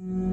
Mm.